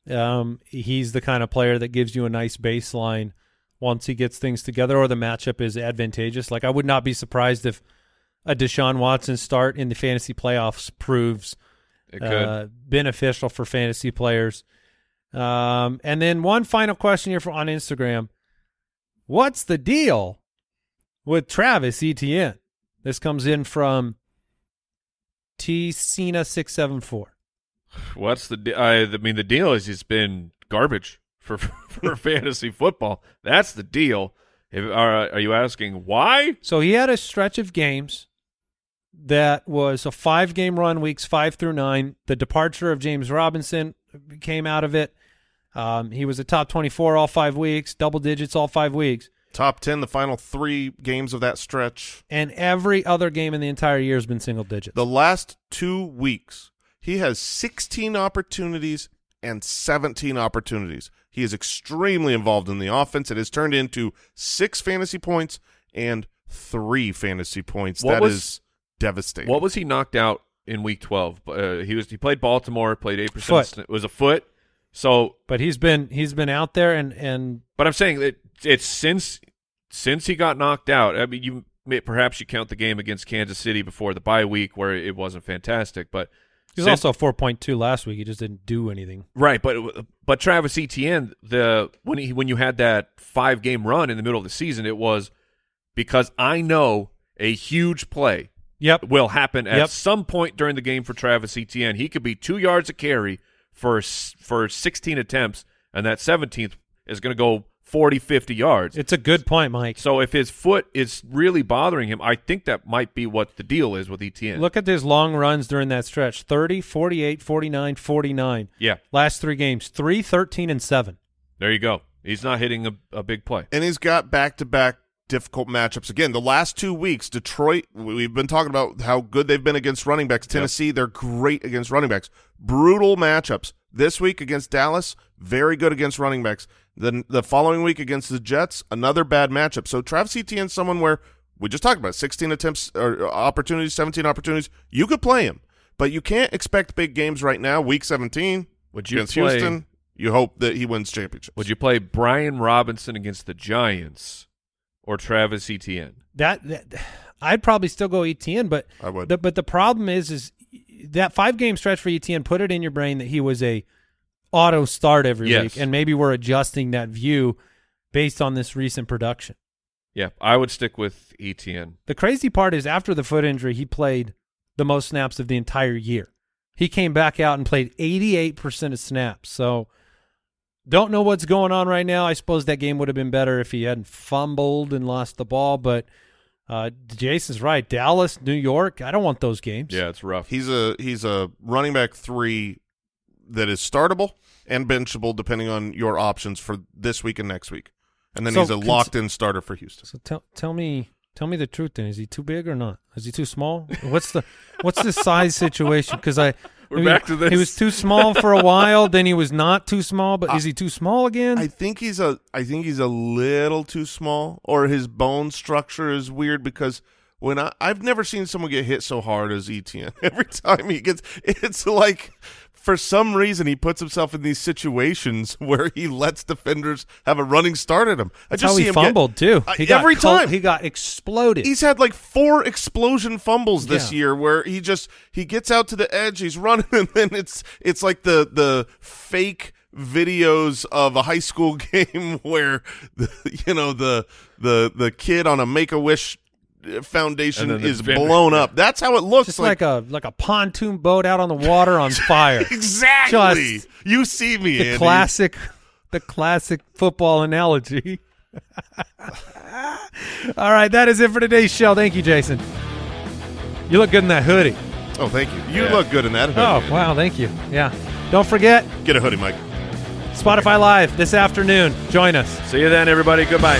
um, he's the kind of player that gives you a nice baseline once he gets things together or the matchup is advantageous. Like I would not be surprised if a Deshaun Watson start in the fantasy playoffs proves uh, beneficial for fantasy players. Um, and then one final question here for, on Instagram. What's the deal with Travis Etienne? This comes in from T Cena six seven four. What's the de- I, I mean the deal is he's been garbage for for fantasy football. That's the deal. If, are, are you asking why? So he had a stretch of games that was a five game run, weeks five through nine. The departure of James Robinson came out of it. Um, he was a top twenty four all five weeks, double digits all five weeks. Top ten, the final three games of that stretch. and every other game in the entire year has been single digits. The last two weeks, he has 16 opportunities and 17 opportunities. He is extremely involved in the offense. It has turned into six fantasy points and three fantasy points. What That was- is devastating. What was he knocked out in week twelve? Uh, he was he played Baltimore, played eight Foot. percent. It was a foot. So, but he's been he's been out there and and but I'm saying that it's since since he got knocked out. I mean, you may, perhaps you count the game against Kansas City before the bye week where it wasn't fantastic, but he was also four point two last week. He just didn't do anything. Right, but but Travis Etienne, the when he when you had that five game run in the middle of the season, it was because I know a huge play Yep. will happen at Yep. some point during the game for Travis Etienne. He could be two yards a carry for for sixteen attempts, and that seventeenth is going to go 40, 50 yards. It's a good point, Mike. So if his foot is really bothering him, I think that might be what the deal is with Etienne. Look at his long runs during that stretch 30, 48, 49, 49. Yeah. Last three games 3, 13, and 7. there you go. He's not hitting a, a big play. and he's got back-to-back difficult matchups again. The last two weeks, Detroit. We've been talking about how good they've been against running backs. Tennessee, they're great against running backs. Brutal matchups. This week against Dallas, very good against running backs. Then the following week against the Jets, another bad matchup. So Travis Etienne's someone where we just talked about 16 attempts or uh, opportunities, 17 opportunities. You could play him, but you can't expect big games right now. Week 17 Would you against play- Houston, you hope that he wins championships. Would you play Brian Robinson against the Giants or Travis Etienne? That, that I'd probably still go Etienne, but I would. The, but the problem is, is that five game stretch for Etienne Put it in your brain that he was a auto start every Yes. week, and maybe we're adjusting that view based on this recent production. Yeah, I would stick with Etienne. The crazy part is after the foot injury, he played the most snaps of the entire year. He came back out and played 88% of snaps. So don't know what's going on right now. I suppose that game would have been better if he hadn't fumbled and lost the ball, but uh, Jason's right. Dallas, New York, I don't want those games. Yeah, it's rough. He's a he's a running back three that is startable and benchable depending on your options for this week and next week. And then So he's a locked in starter for Houston. So tell tell me tell me the truth then. Is he too big or not? Is he too small? What's the what's the size situation? Because I We're I mean, back to this. He was too small for a while, then he was not too small, but is he too small again? I think he's a I think he's a little too small or his bone structure is weird because when I I've never seen someone get hit so hard as Etienne. Every time he gets it's like for some reason he puts himself in these situations where he lets defenders have a running start at him. I That's just how see he him get- fumbled too. I- He got every col- time he got exploded. He's had like four explosion fumbles this Yeah. year where he just he gets out to the edge, he's running, and then it's it's like the the fake videos of a high school game where the, you know the the the kid on a Make a Wish foundation the is vendor- blown up. That's how it looks just like, a like a pontoon boat out on the water on fire. exactly. Just you see me, the Andy. classic the classic football analogy. All right, that is it for today's show. Thank you, Jason. You look good in that hoodie. Oh, thank you. You Yeah. look good in that hoodie. Oh, wow, thank you. Yeah. Don't forget Get a hoodie, Mike. Spotify Live this afternoon. Join us. See you then, everybody. Goodbye.